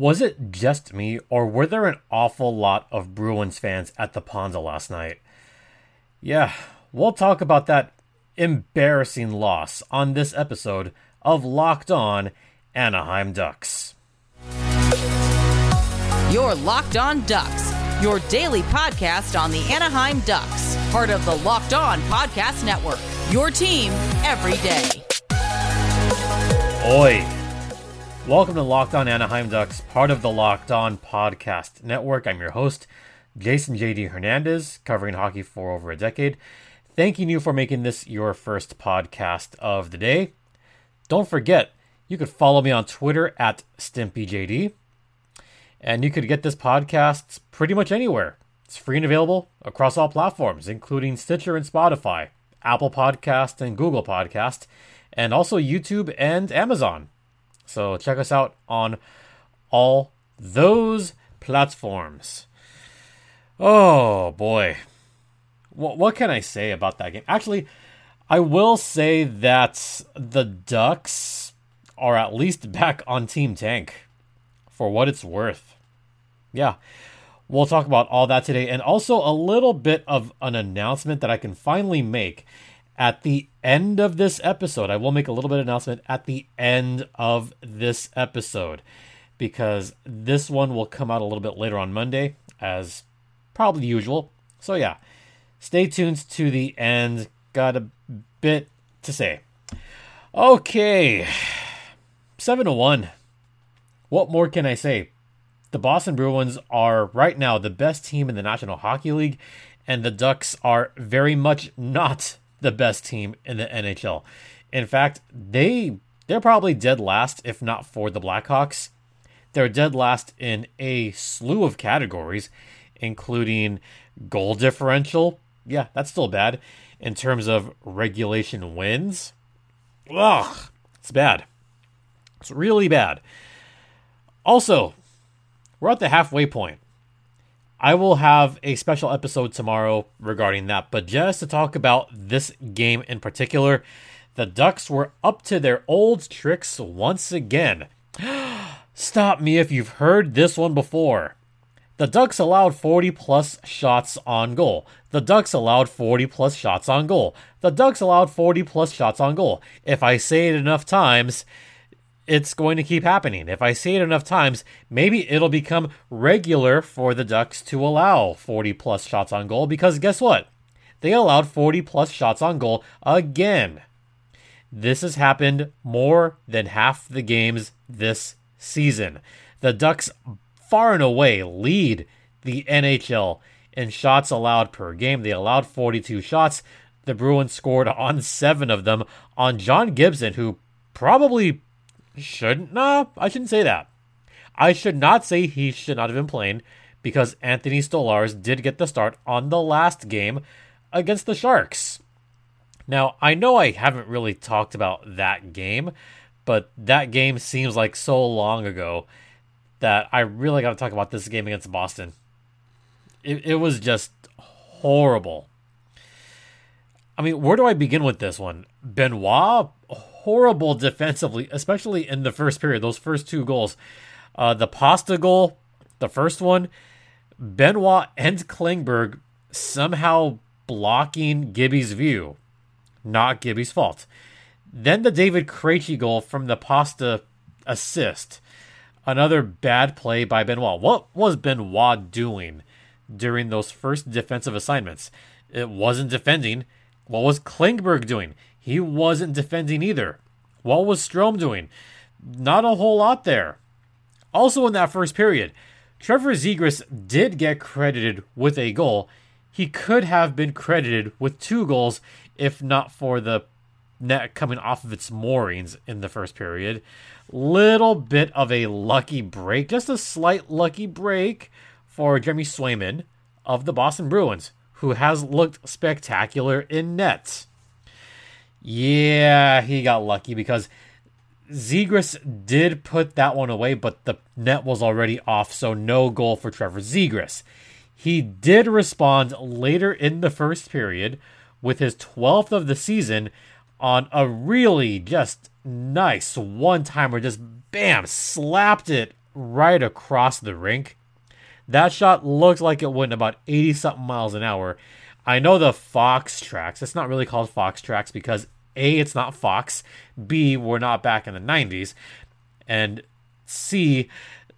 Was it just me, or were there an awful lot of Bruins fans at the Ponza last night? Yeah, we'll talk about that embarrassing loss on this episode of Locked On Anaheim Ducks. Your Locked On Ducks, your daily podcast on the Anaheim Ducks, part of the Locked On Podcast Network. Your team every day. Oi. Welcome to Locked On Anaheim Ducks, part of the Locked On Podcast Network. I'm your host, Jason JD Hernandez, covering hockey for over a decade. Thanking you for making this your first podcast of the day. Don't forget, you could follow me on Twitter at StimpyJD. And you could get this podcast pretty much anywhere. It's free and available across all platforms, including Stitcher and Spotify, Apple Podcast and Google Podcast, and also YouTube and Amazon. So check us out on all those platforms. Oh boy. What, what can I say about that game? Actually, I will say that the Ducks are at least back on Team Tank for what it's worth. Yeah. We'll talk about all that today and also a little bit of an announcement that I can finally make at the end of this episode. I will make a little bit of announcement at the end of this episode because this one will come out a little bit later on Monday, as probably usual. So, yeah, stay tuned to the end. Got a bit to say. Okay, 7 to 1. What more can I say? The Boston Bruins are right now the best team in the National Hockey League, and the Ducks are very much not the best team in the NHL. In fact, they they're probably dead last if not for the Blackhawks. They're dead last in a slew of categories, including goal differential. Yeah, that's still bad. In terms of regulation wins, ugh, it's bad. It's really bad. Also, we're at the halfway point. I will have a special episode tomorrow regarding that. But just to talk about this game in particular, the Ducks were up to their old tricks once again. Stop me if you've heard this one before. The Ducks allowed 40 plus shots on goal. The Ducks allowed 40 plus shots on goal. The Ducks allowed 40 plus shots on goal. If I say it enough times, it's going to keep happening. If I say it enough times, maybe it'll become regular for the Ducks to allow 40 plus shots on goal because guess what? They allowed 40 plus shots on goal again. This has happened more than half the games this season. The Ducks far and away lead the NHL in shots allowed per game. They allowed 42 shots. The Bruins scored on seven of them on John Gibson, who probably shouldn't. No, I shouldn't say that. I should not say he should not have been playing because Anthony Stolarz did get the start on the last game against the Sharks. Now, I know I haven't really talked about that game, but that game seems like so long ago that I really got to talk about this game against Boston. It, it was just horrible. I mean, where do I begin with this one? Benoit horrible defensively, especially in the first period. Those first two goals, uh, the Pasta goal, the first one, Benoit and Klingberg somehow blocking Gibby's view, not Gibby's fault. Then the David Krejci goal from the Pasta assist, another bad play by Benoit. What was Benoit doing during those first defensive assignments? It wasn't defending. What was Klingberg doing? He wasn't defending either. What was Strome doing? Not a whole lot there. Also, in that first period, Trevor Zegras did get credited with a goal. He could have been credited with two goals if not for the net coming off of its moorings in the first period. Little bit of a lucky break, just a slight lucky break for Jeremy Swayman of the Boston Bruins, who has looked spectacular in nets. Yeah, he got lucky because Zegras did put that one away, but the net was already off, so no goal for Trevor Zegras. He did respond later in the first period with his 12th of the season on a really just nice one timer, just bam, slapped it right across the rink. That shot looks like it went about 80 something miles an hour. I know the Fox tracks. It's not really called Fox tracks because A, it's not Fox. B, we're not back in the 90s. And C,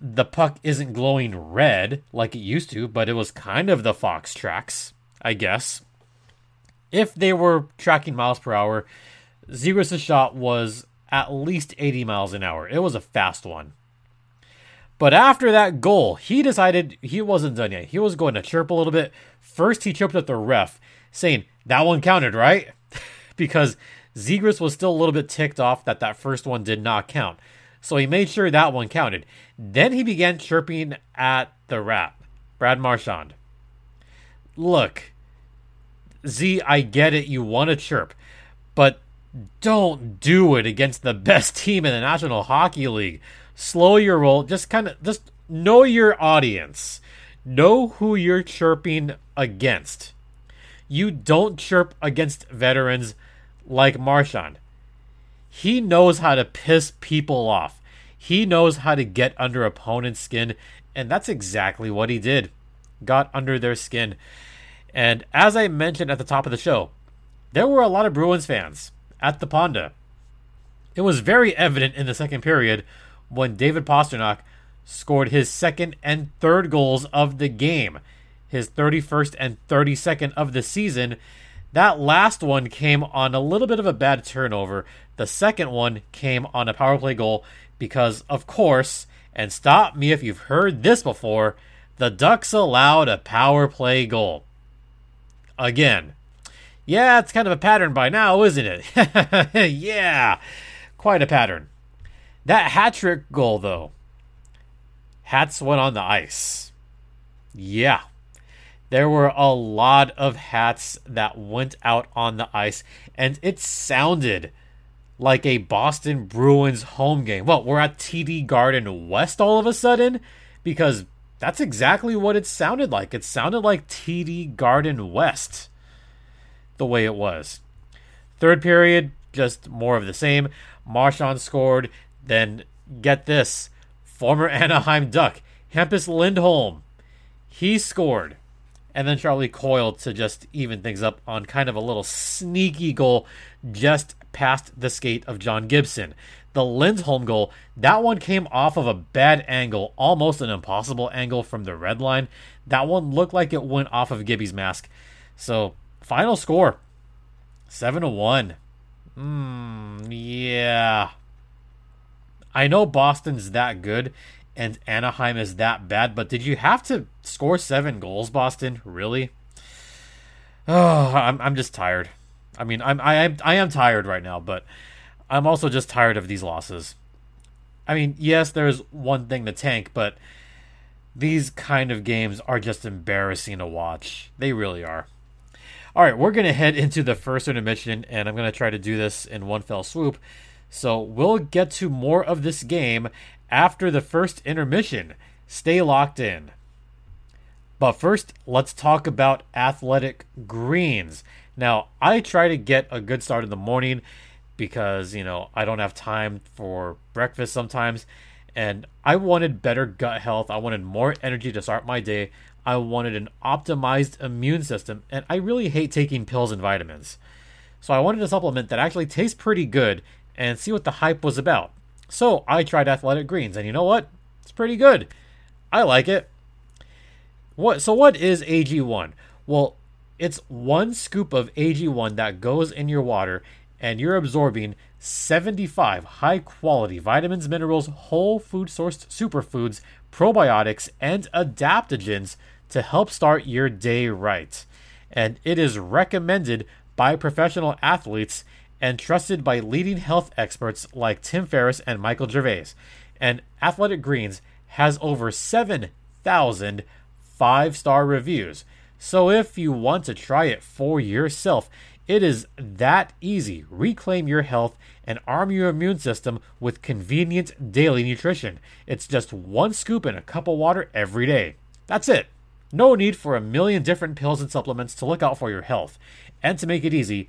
the puck isn't glowing red like it used to, but it was kind of the Fox tracks, I guess. If they were tracking miles per hour, Zegras' shot was at least 80 miles an hour. It was a fast one. But after that goal, he decided he wasn't done yet. He was going to chirp a little bit. First, he chirped at the ref, saying, That one counted, right? because Zegras was still a little bit ticked off that that first one did not count. So he made sure that one counted. Then he began chirping at the rat, Brad Marchand. Look, Z, I get it. You want to chirp, but don't do it against the best team in the National Hockey League. Slow your roll. Just kind of just know your audience. Know who you're chirping against. You don't chirp against veterans like Marchand. He knows how to piss people off. He knows how to get under opponent's skin, and that's exactly what he did. Got under their skin. And as I mentioned at the top of the show, there were a lot of Bruins fans at the Ponda. It was very evident in the second period when David Pastrnak scored his second and third goals of the game, his 31st and 32nd of the season. That last one came on a little bit of a bad turnover. The second one came on a power play goal because, of course, and stop me if you've heard this before, the Ducks allowed a power play goal. Again. Yeah, it's kind of a pattern by now, isn't it? yeah, quite a pattern. That hat trick goal, though, hats went on the ice. Yeah, there were a lot of hats that went out on the ice, and it sounded like a Boston Bruins home game. Well, we're at TD Garden West all of a sudden because that's exactly what it sounded like. It sounded like TD Garden West the way it was. Third period, just more of the same. Marchand scored. Then get this former Anaheim Duck, Hampus Lindholm, he scored. And then Charlie Coyle to just even things up on kind of a little sneaky goal just past the skate of John Gibson. The Lindholm goal, that one came off of a bad angle, almost an impossible angle from the red line. That one looked like it went off of Gibby's mask. So, final score 7 to 1. Hmm, yeah. I know Boston's that good and Anaheim is that bad, but did you have to score seven goals, Boston? Really? Oh, I'm I'm just tired. I mean, I'm I am I am tired right now, but I'm also just tired of these losses. I mean, yes, there's one thing to tank, but these kind of games are just embarrassing to watch. They really are. All right, we're going to head into the first intermission, and I'm going to try to do this in one fell swoop. So we'll get to more of this game after the first intermission. Stay locked in. But first, let's talk about athletic greens. Now, I try to get a good start in the morning because, you know, I don't have time for breakfast sometimes. And I wanted better gut health. I wanted more energy to start my day. I wanted an optimized immune system. And I really hate taking pills and vitamins. So I wanted a supplement that actually tastes pretty good and see what the hype was about. So I tried Athletic Greens, and you know what? It's pretty good. I like it. What? So what is AG1? Well, it's one scoop of AG1 that goes in your water, and you're absorbing 75 high quality vitamins, minerals, whole food sourced superfoods, probiotics, and adaptogens to help start your day right. And it is recommended by professional athletes and trusted by leading health experts like Tim Ferriss and Michael Gervais. And Athletic Greens has over 7,000 five star reviews. So if you want to try it for yourself, it is that easy. Reclaim your health and arm your immune system with convenient daily nutrition. It's just one scoop in a cup of water every day. That's it. No need for a million different pills and supplements to look out for your health. And to make it easy,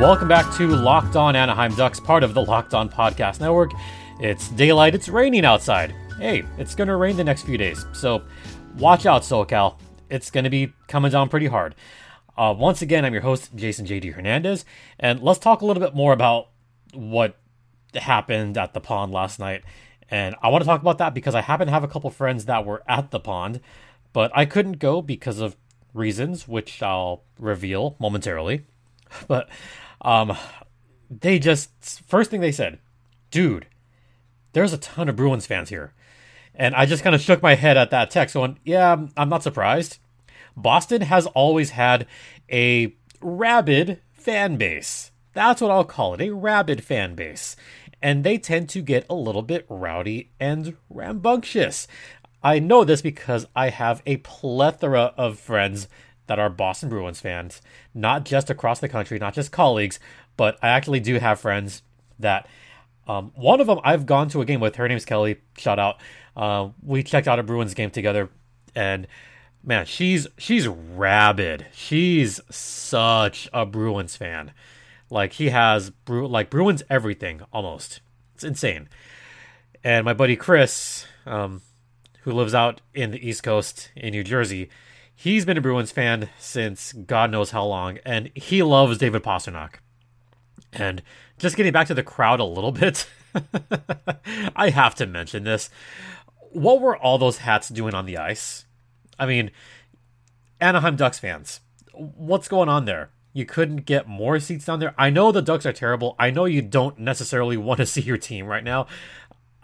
Welcome back to Locked On Anaheim Ducks, part of the Locked On Podcast Network. It's daylight, it's raining outside. Hey, it's going to rain the next few days, so watch out, SoCal. It's going to be coming down pretty hard. Uh, once again, I'm your host, Jason JD Hernandez, and let's talk a little bit more about what happened at the pond last night. And I want to talk about that because I happen to have a couple friends that were at the pond, but I couldn't go because of reasons, which I'll reveal momentarily. But um, they just first thing they said, dude, there's a ton of Bruins fans here, and I just kind of shook my head at that text, going, yeah, I'm not surprised. Boston has always had a rabid fan base. That's what I'll call it, a rabid fan base. And they tend to get a little bit rowdy and rambunctious. I know this because I have a plethora of friends that are Boston Bruins fans, not just across the country, not just colleagues, but I actually do have friends that. Um, one of them I've gone to a game with. Her name's Kelly. Shout out. Uh, we checked out a Bruins game together, and man, she's she's rabid. She's such a Bruins fan. Like he has Bru- like Bruins everything almost. It's insane. And my buddy Chris, um, who lives out in the East Coast in New Jersey, he's been a Bruins fan since God knows how long, and he loves David Pastrnak. And just getting back to the crowd a little bit, I have to mention this. What were all those hats doing on the ice? I mean, Anaheim Ducks fans, what's going on there? You couldn't get more seats down there. I know the Ducks are terrible. I know you don't necessarily want to see your team right now.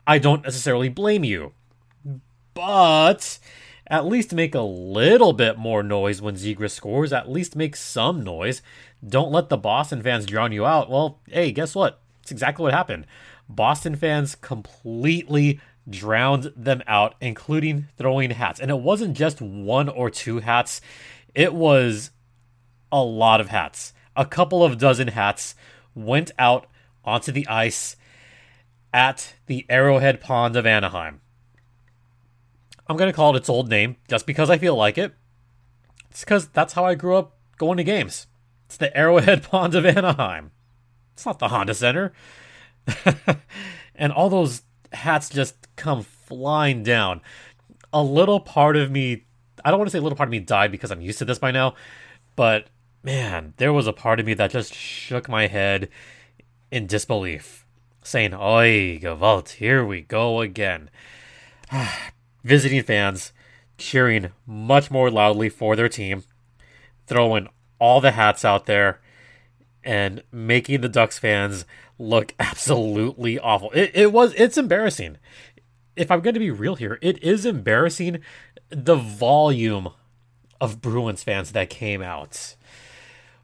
I don't necessarily blame you. But at least make a little bit more noise when Zegras scores. At least make some noise. Don't let the Boston fans drown you out. Well, hey, guess what? It's exactly what happened. Boston fans completely drowned them out, including throwing hats. And it wasn't just one or two hats, it was a lot of hats. A couple of dozen hats went out onto the ice at the Arrowhead Pond of Anaheim. I'm going to call it its old name just because I feel like it. It's because that's how I grew up going to games. It's the Arrowhead Ponds of Anaheim. It's not the Honda Center. and all those hats just come flying down. A little part of me, I don't want to say a little part of me died because I'm used to this by now, but man, there was a part of me that just shook my head in disbelief, saying, Oi, Gewalt, here we go again. visiting fans cheering much more loudly for their team, throwing all the hats out there, and making the Ducks fans look absolutely awful. It, it was it's embarrassing. If I'm going to be real here, it is embarrassing the volume of Bruins fans that came out.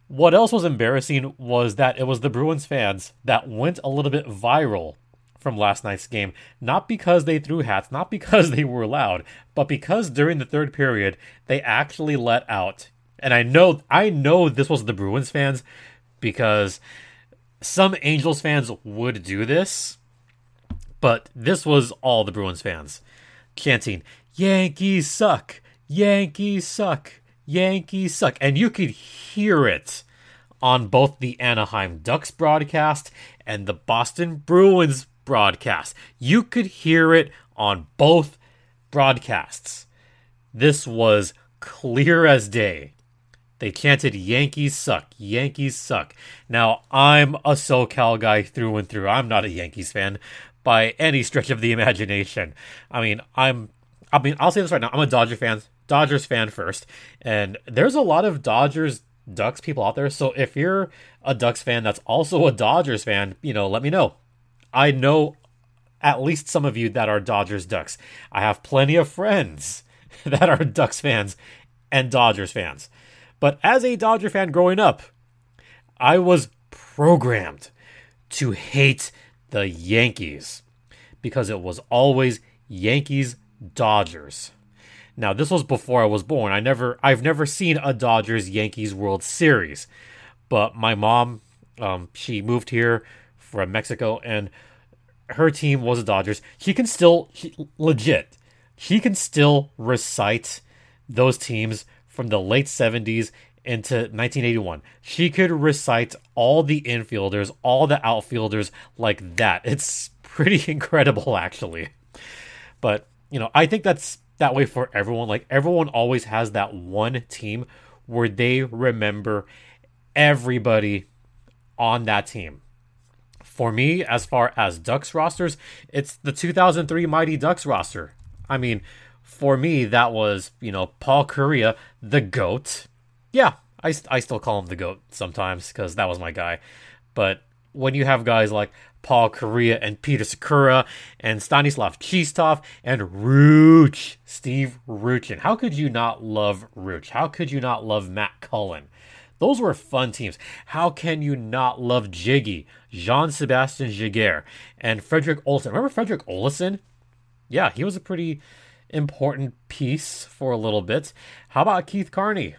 What else was embarrassing was that it was the Bruins fans that went a little bit viral from last night's game, not because they threw hats, not because they were loud, but because during the third period they actually let out. And I know I know this was the Bruins fans because some Angels fans would do this, but this was all the Bruins fans chanting, Yankees suck, Yankees suck, Yankees suck. And you could hear it on both the Anaheim Ducks broadcast and the Boston Bruins broadcast. You could hear it on both broadcasts. This was clear as day. They chanted Yankees suck, Yankees suck. Now, I'm a SoCal guy through and through. I'm not a Yankees fan by any stretch of the imagination. I mean, I'm I mean, I'll say this right now. I'm a Dodger fan, Dodgers fan first, and there's a lot of Dodgers Ducks people out there. So if you're a Ducks fan that's also a Dodgers fan, you know, let me know. I know at least some of you that are Dodgers Ducks. I have plenty of friends that are Ducks fans and Dodgers fans. But as a Dodger fan growing up, I was programmed to hate the Yankees because it was always Yankees Dodgers. Now, this was before I was born. I never I've never seen a Dodgers Yankees World Series. But my mom um, she moved here from Mexico and her team was the Dodgers. She can still legit. She can still recite those teams from the late 70s into 1981. She could recite all the infielders, all the outfielders like that. It's pretty incredible actually. But, you know, I think that's that way for everyone. Like everyone always has that one team where they remember everybody on that team. For me, as far as Ducks rosters, it's the 2003 Mighty Ducks roster. I mean, for me, that was, you know, Paul Kariya, the GOAT. Yeah, I, I still call him the GOAT sometimes because that was my guy. But when you have guys like Paul Kariya and Peter Sykora and Stanislav Chistov and Rooch, Steve Rucchin. How could you not love Rooch? How could you not love Matt Cullen? Those were fun teams. How can you not love Jiggy, Jean Sebastian Giguere, and Frederick Olson? Remember Frederick Olson? Yeah, he was a pretty important piece for a little bit. How about Keith Carney?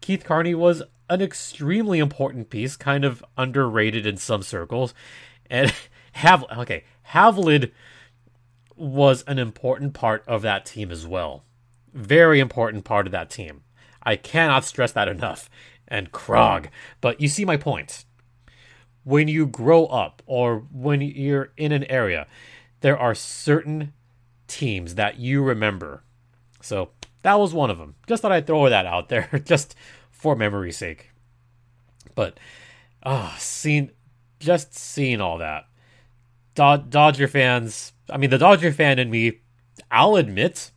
Keith Carney was an extremely important piece, kind of underrated in some circles. And have okay, Havelid was an important part of that team as well. Very important part of that team. I cannot stress that enough. And Krog. But you see my point. When you grow up or when you're in an area, there are certain teams that you remember. So that was one of them. Just thought I'd throw that out there, just for memory's sake. But ah, uh, seeing just seeing all that. Dodger fans, I mean the Dodger fan in me, I'll admit,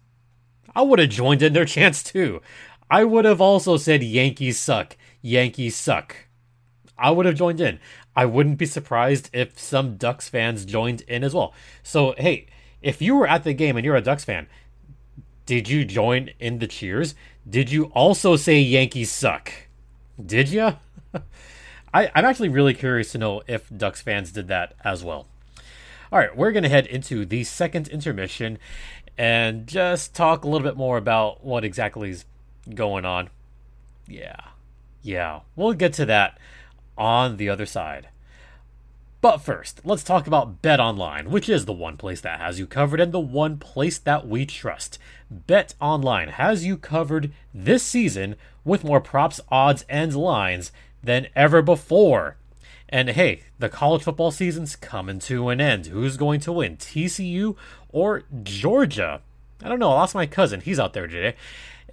I would have joined in their chance too. I would have also said Yankees suck. Yankees suck. I would have joined in. I wouldn't be surprised if some Ducks fans joined in as well. So, hey, if you were at the game and you're a Ducks fan, did you join in the cheers? Did you also say Yankees suck? Did you? I, I'm actually really curious to know if Ducks fans did that as well. All right, we're going to head into the second intermission and just talk a little bit more about what exactly is going on. Yeah, yeah, we'll get to that on the other side. But first, let's talk about Bet Online, which is the one place that has you covered and the one place that we trust. Bet Online has you covered this season with more props, odds, and lines than ever before. And hey, the college football season's coming to an end. Who's going to win, TCU or Georgia? I don't know. I lost my cousin. He's out there today.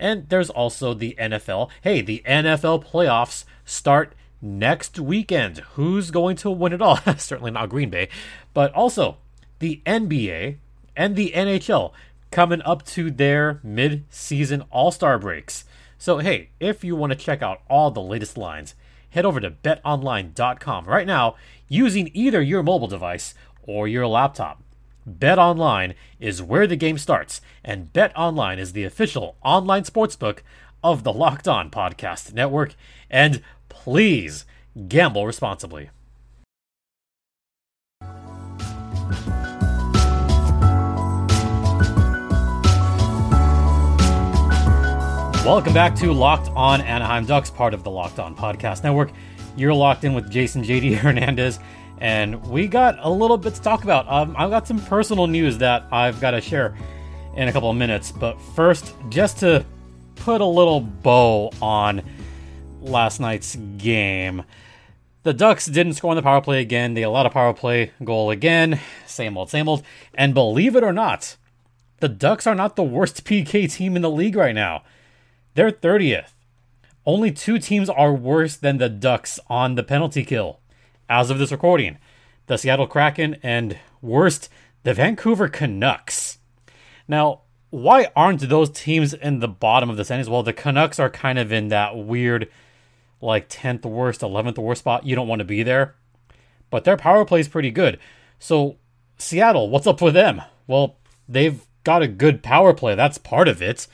And there's also the NFL. Hey, the NFL playoffs start next weekend. Who's going to win it all? Certainly not Green Bay. But also the NBA and the NHL coming up to their mid season All Star breaks. So, hey, if you want to check out all the latest lines, head over to betonline.com right now using either your mobile device or your laptop. Bet Online is where the game starts, and Bet Online is the official online sportsbook of the Locked On Podcast Network. And please gamble responsibly. Welcome back to Locked On Anaheim Ducks, part of the Locked On Podcast Network. You're locked in with Jason JD Hernandez and we got a little bit to talk about. Um, I've got some personal news that I've got to share in a couple of minutes, but first, just to put a little bow on last night's game. The Ducks didn't score on the power play again. They allowed a power play goal again. Same old, same old. And believe it or not, the Ducks are not the worst PK team in the league right now. They're 30th. Only two teams are worse than the Ducks on the penalty kill as of this recording, the Seattle Kraken and worst, the Vancouver Canucks. Now, why aren't those teams in the bottom of the standings? Well, the Canucks are kind of in that weird, like 10th worst, 11th worst spot. You don't want to be there. But their power play is pretty good. So, Seattle, what's up with them? Well, they've got a good power play. That's part of it.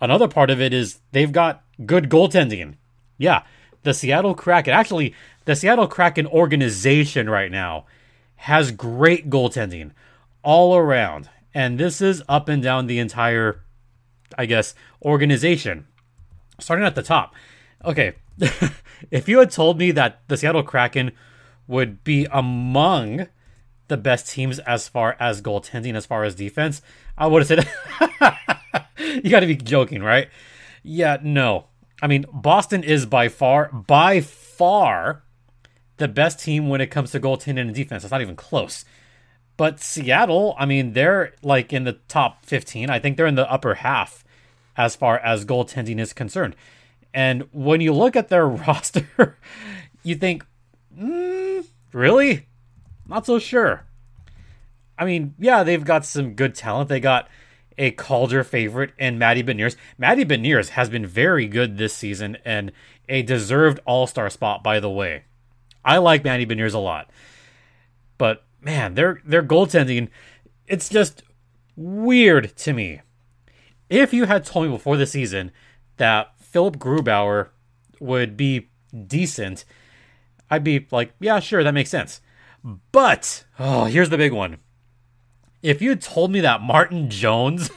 Another part of it is they've got good goaltending. Yeah, the Seattle Kraken, actually, the Seattle Kraken organization right now has great goaltending all around. And this is up and down the entire, I guess, organization. Starting at the top. Okay, if you had told me that the Seattle Kraken would be among the best teams as far as goaltending, as far as defense, I would have said, you got to be joking, right? Yeah, no. I mean, Boston is by far, by far, the best team when it comes to goaltending and defense. It's not even close. But Seattle, I mean, they're like in the top 15. I think they're in the upper half as far as goaltending is concerned. And when you look at their roster, you think, mm, really? Not so sure. I mean, yeah, they've got some good talent. They got a Calder favorite in Matty Beniers. Matty Beniers has been very good this season and a deserved All Star spot, by the way. I like Matty Beniers a lot, but man, their their goaltending, it's just weird to me. If you had told me before the season that Philipp Grubauer would be decent, I'd be like, yeah, sure, that makes sense. But oh, here's the big one if you told me that Martin Jones,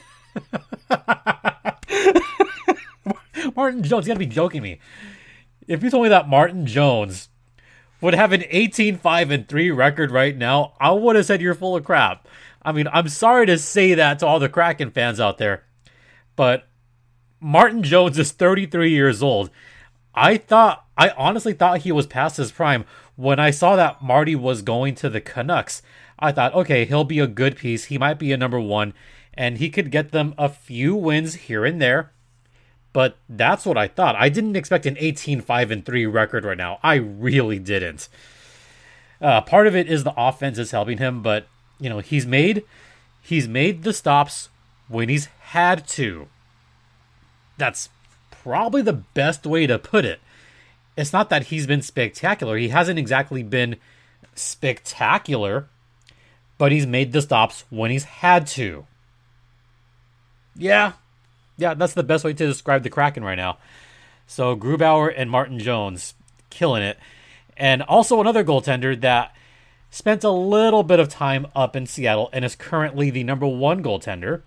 Martin Jones, you gotta be joking me. If you told me that Martin Jones would have an 18 5 and 3 record right now, I would have said you're full of crap. I mean, I'm sorry to say that to all the Kraken fans out there, but Martin Jones is 33 years old. I thought, I honestly thought he was past his prime when I saw that Marty was going to the Canucks. I thought, okay, he'll be a good piece. He might be a number one, and he could get them a few wins here and there. But that's what I thought. I didn't expect an 18 5 and 3 record right now. I really didn't. Uh, part of it is the offense is helping him, but you know he's made he's made the stops when he's had to. That's probably the best way to put it. It's not that he's been spectacular. He hasn't exactly been spectacular, but he's made the stops when he's had to. Yeah, yeah, that's the best way to describe the Kraken right now. So Grubauer and Martin Jones killing it. And also another goaltender that spent a little bit of time up in Seattle and is currently the number one goaltender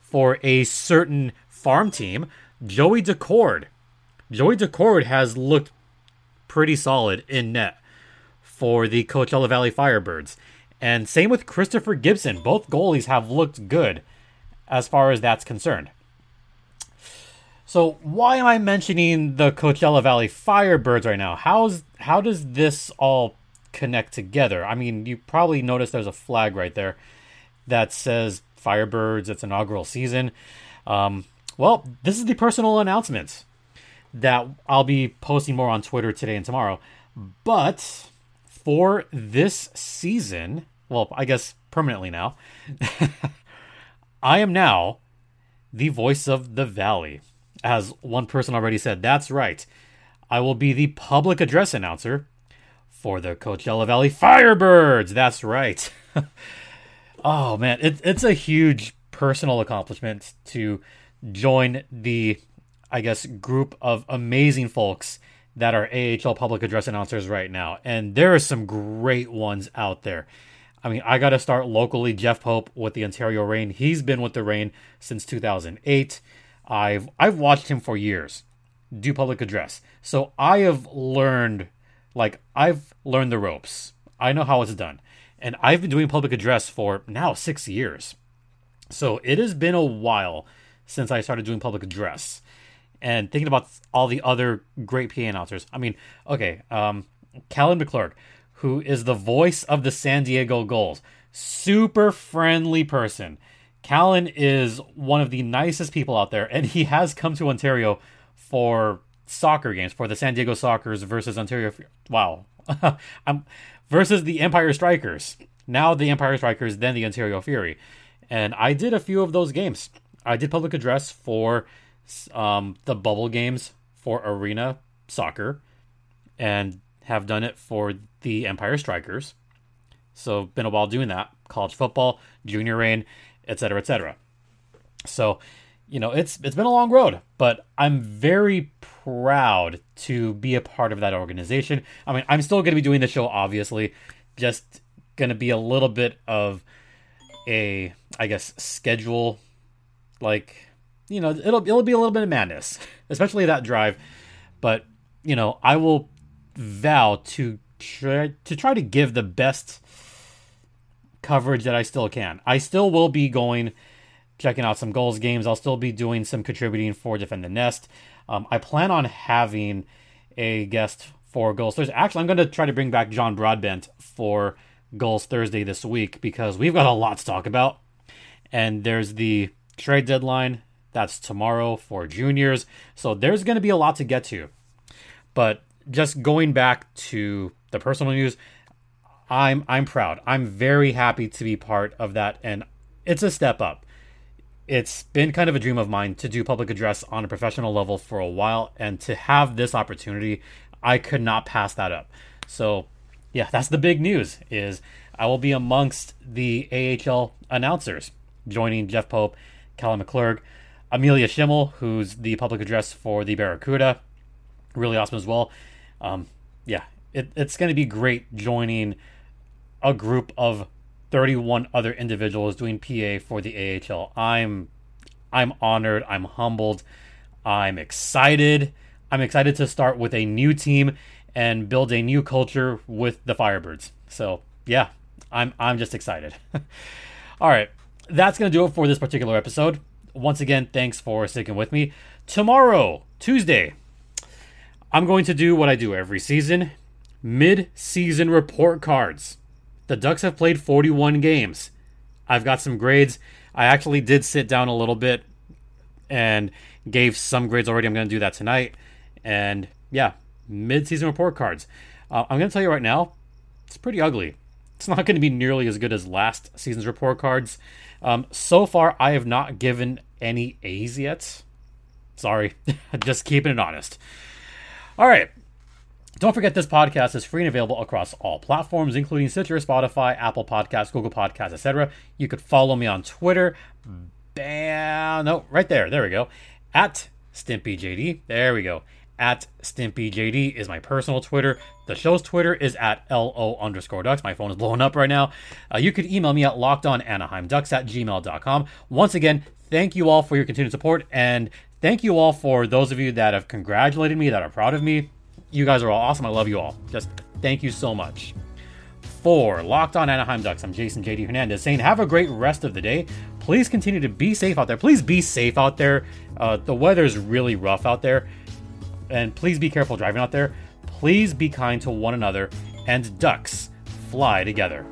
for a certain farm team, Joey Daccord. Joey Daccord has looked pretty solid in net for the Coachella Valley Firebirds. And same with Christopher Gibson. Both goalies have looked good as far as that's concerned. So why am I mentioning the Coachella Valley Firebirds right now? How's how does this all connect together? I mean, you probably noticed there's a flag right there that says Firebirds. It's inaugural season. Um, well, this is the personal announcement that I'll be posting more on Twitter today and tomorrow. But for this season, well, I guess permanently now, I am now the voice of the Valley. As one person already said, that's right. I will be the public address announcer for the Coachella Valley Firebirds. That's right. oh man, it, it's a huge personal accomplishment to join the, I guess, group of amazing folks that are AHL public address announcers right now. And there are some great ones out there. I mean, I got to start locally. Jeff Pope with the Ontario Reign. He's been with the Reign since 2008. I've I've watched him for years do public address. So I have learned like I've learned the ropes. I know how it's done. And I've been doing public address for now 6 years. So it has been a while since I started doing public address. And thinking about all the other great PA announcers. I mean, okay, um Callan McClurg who is the voice of the San Diego Gulls. Super friendly person. Callan is one of the nicest people out there, and he has come to Ontario for soccer games for the San Diego Sockers versus Ontario. Wow, I'm versus the Empire Strikers. Now the Empire Strikers, then the Ontario Fury, and I did a few of those games. I did public address for um, the bubble games for Arena Soccer, and have done it for the Empire Strikers. So been a while doing that. college football, junior reign, etc., etc. So, you know, it's it's been a long road, but I'm very proud to be a part of that organization. I mean, I'm still going to be doing the show, obviously, just going to be a little bit of a, I guess, schedule, like, you know, it'll it'll be a little bit of madness, especially that drive. But you know, I will vow to try to try to give the best coverage that I still can. I still will be going checking out some Gulls games. I'll still be doing some contributing for Defend the Nest. Um, I plan on having a guest for Gulls Thursday. Actually, I'm going to try to bring back John Broadbent for Gulls Thursday this week because we've got a lot to talk about. And there's the trade deadline. That's tomorrow for juniors. So there's going to be a lot to get to. But just going back to the personal news, I'm I'm proud. I'm very happy to be part of that and it's a step up. It's been kind of a dream of mine to do public address on a professional level for a while and to have this opportunity, I could not pass that up. So, yeah, that's the big news is I will be amongst the AHL announcers, joining Jeff Pope, Callum McClurg, Amelia Schimmel, who's the public address for the Barracuda, really awesome as well. Um, yeah, it, it's going to be great joining a group of 31 other individuals doing PA for the AHL. I'm I'm honored, I'm humbled, I'm excited. I'm excited to start with a new team and build a new culture with the Firebirds. So, yeah, I'm I'm just excited. All right. That's going to do it for this particular episode. Once again, thanks for sticking with me. Tomorrow, Tuesday, I'm going to do what I do every season mid season report cards. The Ducks have played 41 games. I've got some grades. I actually did sit down a little bit and gave some grades already. I'm going to do that tonight. And yeah, mid season report cards. Uh, I'm going to tell you right now, it's pretty ugly. It's not going to be nearly as good as last season's report cards. Um, so far, I have not given any A's yet. Sorry, just keeping it honest. All right. Don't forget this podcast is free and available across all platforms, including Stitcher, Spotify, Apple Podcasts, Google Podcasts, etc. You could follow me on Twitter. Bam! No, right there. There we go. At StimpyJD. There we go. At StimpyJD is my personal Twitter. The show's Twitter is at LO underscore ducks. My phone is blowing up right now. Uh, you could email me at lockedonanaheimducks at gmail.com. Once again, thank you all for your continued support and thank you all for those of you that have congratulated me, that are proud of me. You guys are all awesome. I love you all. Just thank you so much. For Locked On Anaheim Ducks, I'm Jason JD Hernandez saying have a great rest of the day. Please continue to be safe out there. Please be safe out there. Uh, the weather is really rough out there. And please be careful driving out there. Please be kind to one another. And ducks fly together.